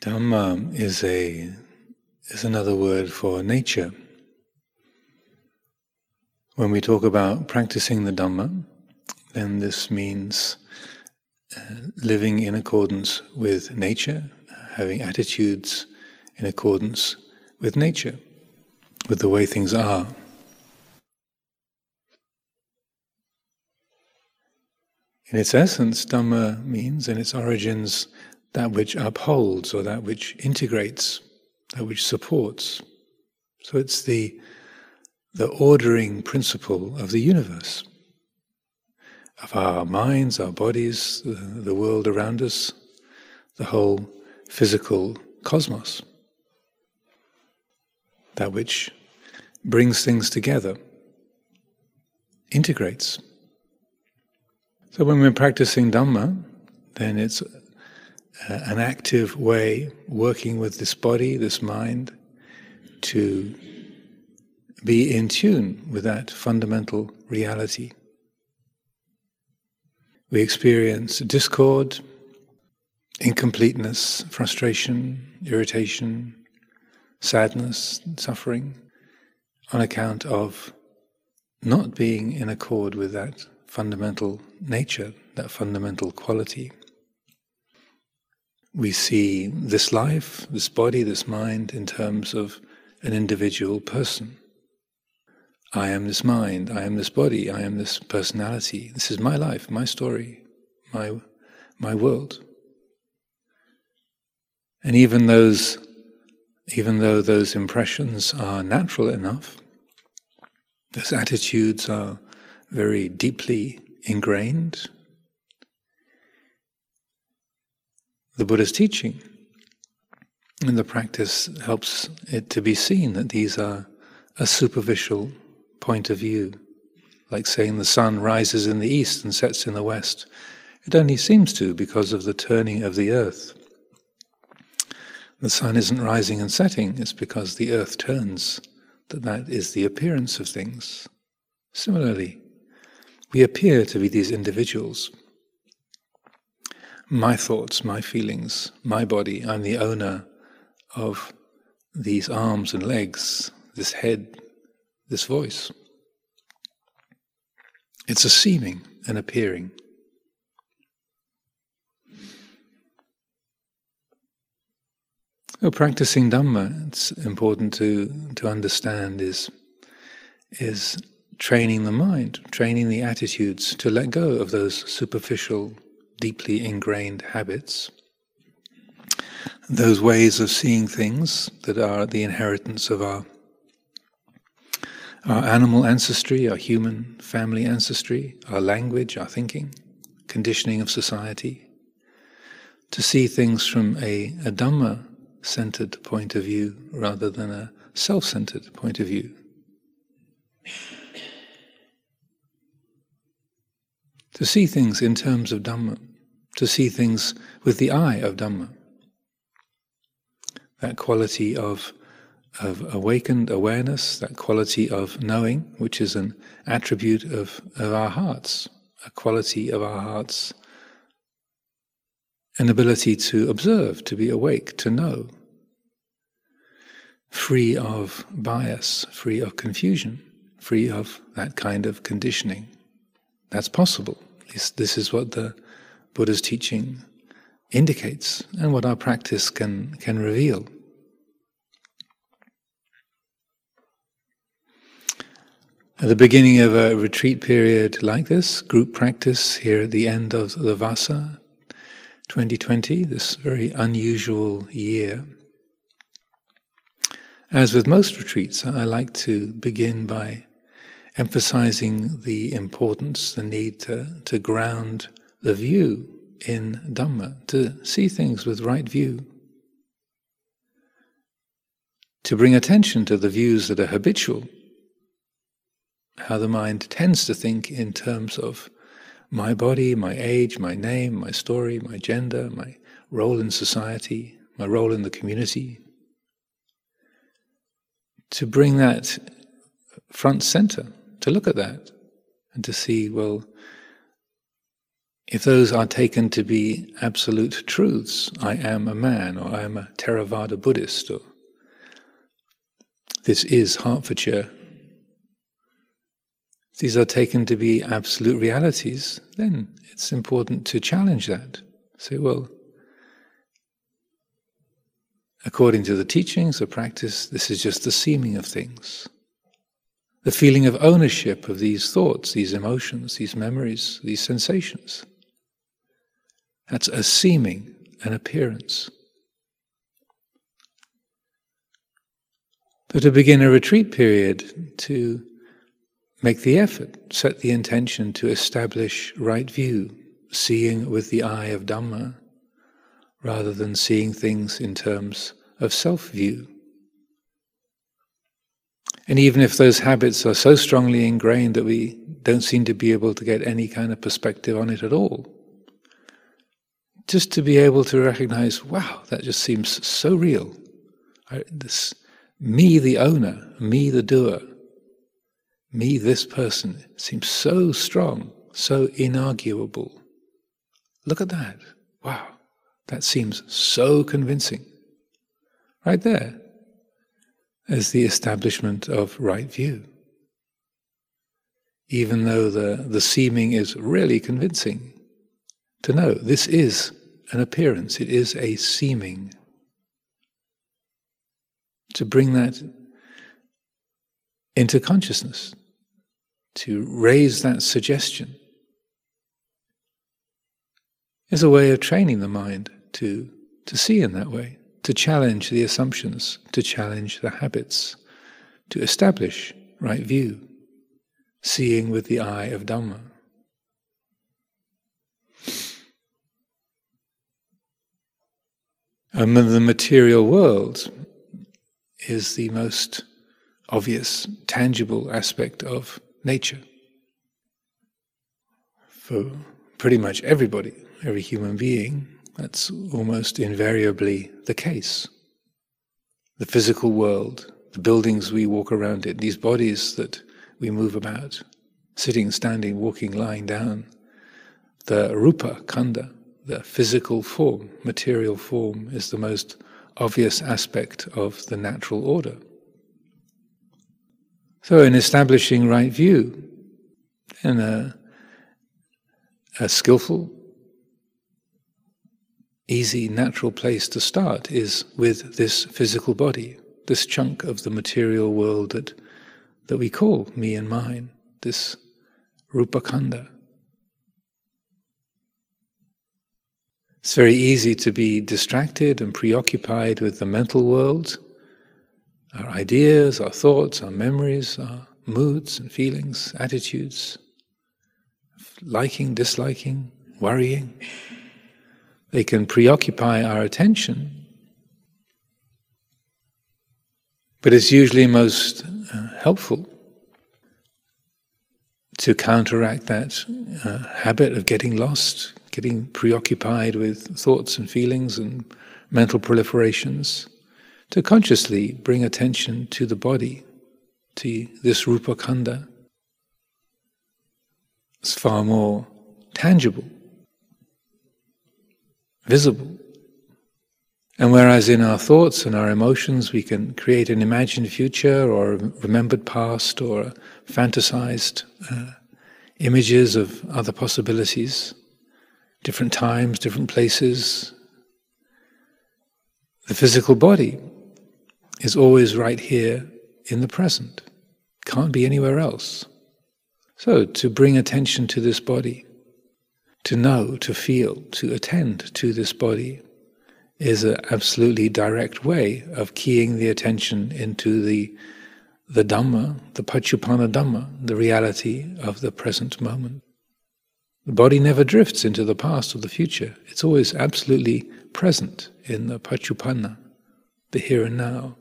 Dhamma is a is another word for nature. When we talk about practicing the Dhamma, then this means uh, living in accordance with nature, having attitudes in accordance with nature, with the way things are. In its essence, Dhamma means, in its origins, that which upholds or that which integrates, that which supports. So it's the, the ordering principle of the universe, of our minds, our bodies, the, the world around us, the whole physical cosmos. That which brings things together, integrates. So when we're practicing Dhamma, then it's an active way, working with this body, this mind, to be in tune with that fundamental reality. We experience discord, incompleteness, frustration, irritation, sadness, suffering on account of not being in accord with that fundamental nature, that fundamental quality we see this life, this body, this mind in terms of an individual person. I am this mind, I am this body, I am this personality. This is my life, my story, my, my world. And even those, even though those impressions are natural enough, those attitudes are very deeply ingrained, the Buddha's teaching. And the practice helps it to be seen that these are a superficial point of view, like saying the sun rises in the east and sets in the west. It only seems to because of the turning of the earth. The sun isn't rising and setting, it's because the earth turns that that is the appearance of things. Similarly, we appear to be these individuals my thoughts, my feelings, my body. I'm the owner of these arms and legs, this head, this voice. It's a seeming, and appearing. Well, practicing Dhamma, it's important to, to understand, is, is training the mind, training the attitudes to let go of those superficial deeply ingrained habits, those ways of seeing things that are the inheritance of our our animal ancestry, our human family ancestry, our language, our thinking, conditioning of society, to see things from a, a Dhamma centered point of view rather than a self centered point of view. To see things in terms of Dhamma to see things with the eye of Dhamma. That quality of, of awakened awareness, that quality of knowing, which is an attribute of, of our hearts, a quality of our hearts, an ability to observe, to be awake, to know, free of bias, free of confusion, free of that kind of conditioning. That's possible. This, this is what the Buddha's teaching indicates and what our practice can, can reveal. At the beginning of a retreat period like this, group practice here at the end of the Vassa 2020, this very unusual year, as with most retreats, I like to begin by emphasizing the importance, the need to, to ground the view in Dhamma, to see things with right view, to bring attention to the views that are habitual, how the mind tends to think in terms of my body, my age, my name, my story, my gender, my role in society, my role in the community. To bring that front center, to look at that and to see, well, if those are taken to be absolute truths, I am a man, or I am a Theravada Buddhist, or this is Hertfordshire, these are taken to be absolute realities, then it's important to challenge that. Say, well, according to the teachings, the practice, this is just the seeming of things. The feeling of ownership of these thoughts, these emotions, these memories, these sensations. That's a seeming, an appearance. But to begin a retreat period, to make the effort, set the intention to establish right view, seeing with the eye of Dhamma, rather than seeing things in terms of self view. And even if those habits are so strongly ingrained that we don't seem to be able to get any kind of perspective on it at all, just to be able to recognize, wow, that just seems so real. I, this, me, the owner, me, the doer, me, this person, seems so strong, so inarguable. Look at that. Wow, that seems so convincing. Right there is the establishment of right view. Even though the, the seeming is really convincing, to know this is an appearance, it is a seeming. To bring that into consciousness, to raise that suggestion, is a way of training the mind to, to see in that way, to challenge the assumptions, to challenge the habits, to establish right view, seeing with the eye of Dhamma. Um, and the material world is the most obvious, tangible aspect of nature. For pretty much everybody, every human being, that's almost invariably the case. The physical world, the buildings we walk around in, these bodies that we move about, sitting, standing, walking, lying down, the rupa, khandha, the physical form, material form, is the most obvious aspect of the natural order. So, in establishing right view, and a, a skillful, easy, natural place to start is with this physical body, this chunk of the material world that, that we call me and mine, this rupa It's very easy to be distracted and preoccupied with the mental world, our ideas, our thoughts, our memories, our moods and feelings, attitudes, liking, disliking, worrying. They can preoccupy our attention, but it's usually most uh, helpful to counteract that uh, habit of getting lost, getting preoccupied with thoughts and feelings and mental proliferations, to consciously bring attention to the body, to this rupa khandha. It's far more tangible, visible. And whereas in our thoughts and our emotions we can create an imagined future or remembered past or fantasized uh, images of other possibilities, different times, different places. The physical body is always right here in the present, can't be anywhere else. So, to bring attention to this body, to know, to feel, to attend to this body, is an absolutely direct way of keying the attention into the, the Dhamma, the Paccuppanna Dhamma, the reality of the present moment. The body never drifts into the past or the future. It's always absolutely present in the Paccuppanna, the here and now.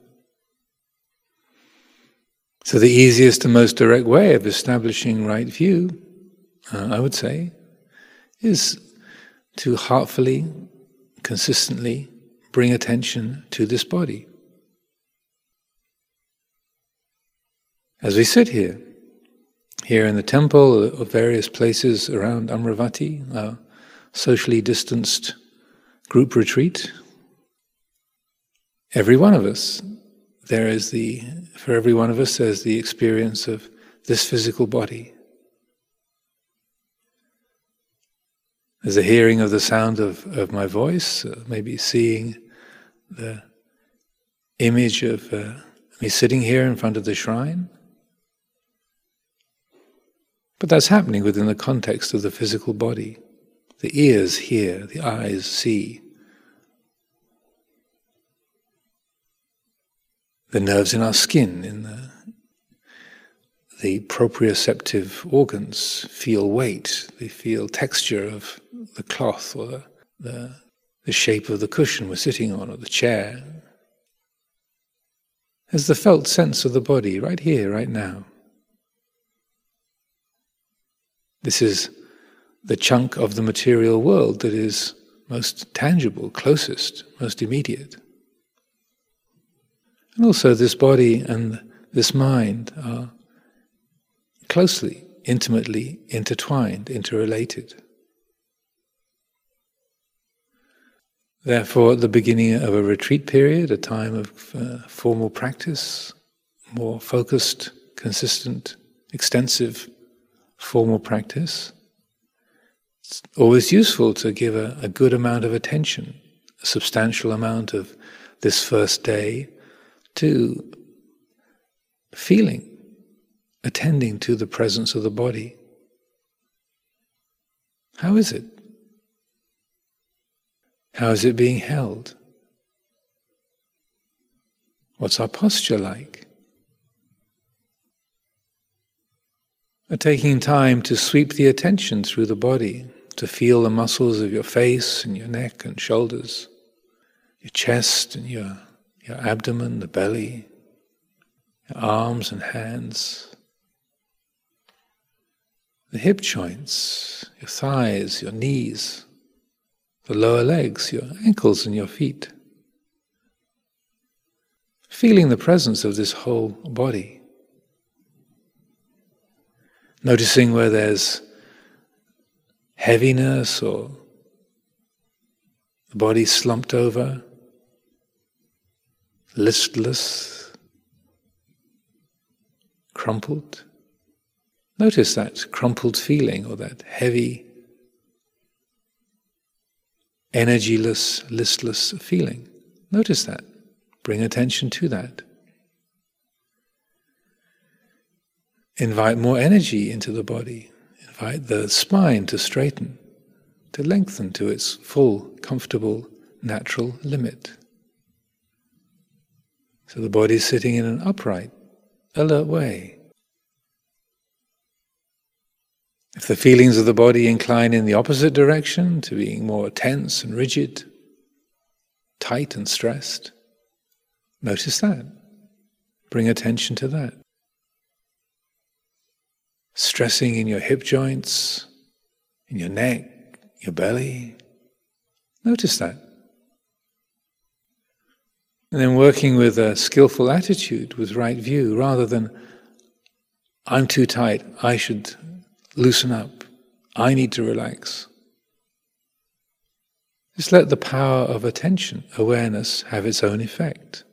So, the easiest and most direct way of establishing right view, uh, I would say, is to heartfully, consistently bring attention to this body. As we sit here, here in the temple or various places around Amaravati, a socially distanced group retreat, every one of us, there is the, for every one of us, there's the experience of this physical body. There's a hearing of the sound of, of my voice, uh, maybe seeing the image of uh, me sitting here in front of the shrine. But that's happening within the context of the physical body. The ears hear, the eyes see. The nerves in our skin, in the, the proprioceptive organs, feel weight, they feel texture of the cloth or the, the, the shape of the cushion we're sitting on or the chair. There's the felt sense of the body right here, right now. This is the chunk of the material world that is most tangible, closest, most immediate. And also, this body and this mind are closely, intimately intertwined, interrelated. Therefore, at the beginning of a retreat period, a time of uh, formal practice, more focused, consistent, extensive formal practice, it's always useful to give a, a good amount of attention, a substantial amount of this first day to feeling, attending to the presence of the body. How is it? How is it being held? What's our posture like? Taking time to sweep the attention through the body, to feel the muscles of your face and your neck and shoulders, your chest and your, your abdomen, the belly, your arms and hands, the hip joints, your thighs, your knees, the lower legs, your ankles and your feet. Feeling the presence of this whole body. Noticing where there's heaviness or the body slumped over, listless, crumpled. Notice that crumpled feeling or that heavy, energyless, listless feeling. Notice that. Bring attention to that. Invite more energy into the body. Invite the spine to straighten, to lengthen to its full, comfortable, natural limit. So the body is sitting in an upright, alert way. If the feelings of the body incline in the opposite direction, to being more tense and rigid, tight and stressed, notice that. Bring attention to that stressing in your hip joints, in your neck, your belly. Notice that. And then working with a skillful attitude, with right view, rather than, I'm too tight, I should loosen up, I need to relax. Just let the power of attention, awareness, have its own effect.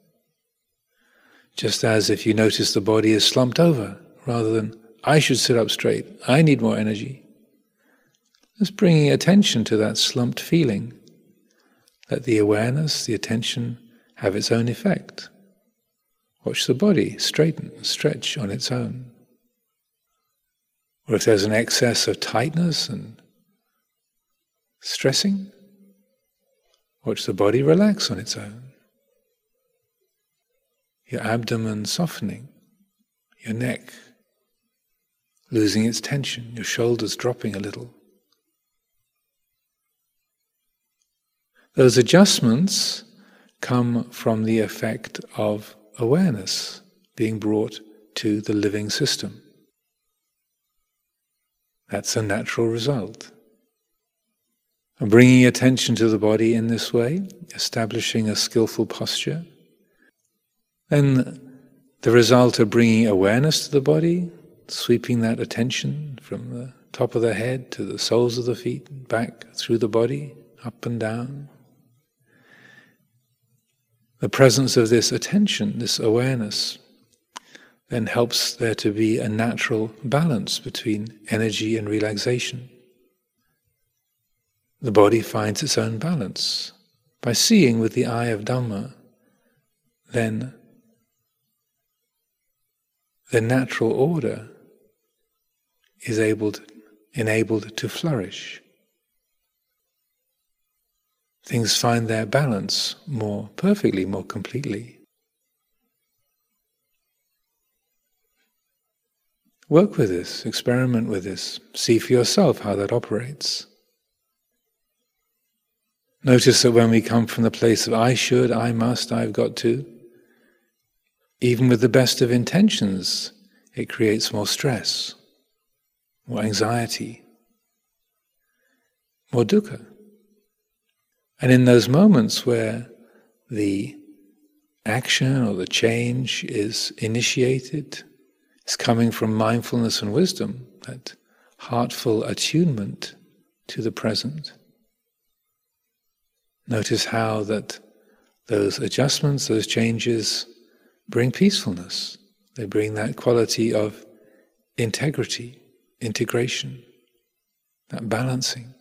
Just as if you notice the body is slumped over, rather than, I should sit up straight. I need more energy. Just bringing attention to that slumped feeling. Let the awareness, the attention, have its own effect. Watch the body straighten, stretch on its own. Or if there's an excess of tightness and stressing, watch the body relax on its own. Your abdomen softening, your neck losing its tension, your shoulders dropping a little. Those adjustments come from the effect of awareness being brought to the living system. That's a natural result. And bringing attention to the body in this way, establishing a skillful posture, then the result of bringing awareness to the body sweeping that attention from the top of the head to the soles of the feet, back through the body, up and down. The presence of this attention, this awareness, then helps there to be a natural balance between energy and relaxation. The body finds its own balance. By seeing with the eye of Dhamma, then the natural order is enabled to flourish. Things find their balance more perfectly, more completely. Work with this, experiment with this, see for yourself how that operates. Notice that when we come from the place of I should, I must, I've got to, even with the best of intentions, it creates more stress, more anxiety, more dukkha. And in those moments where the action or the change is initiated, is coming from mindfulness and wisdom, that heartful attunement to the present. Notice how that those adjustments, those changes bring peacefulness. They bring that quality of integrity, integration, that balancing.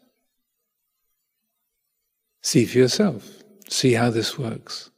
See for yourself. See how this works.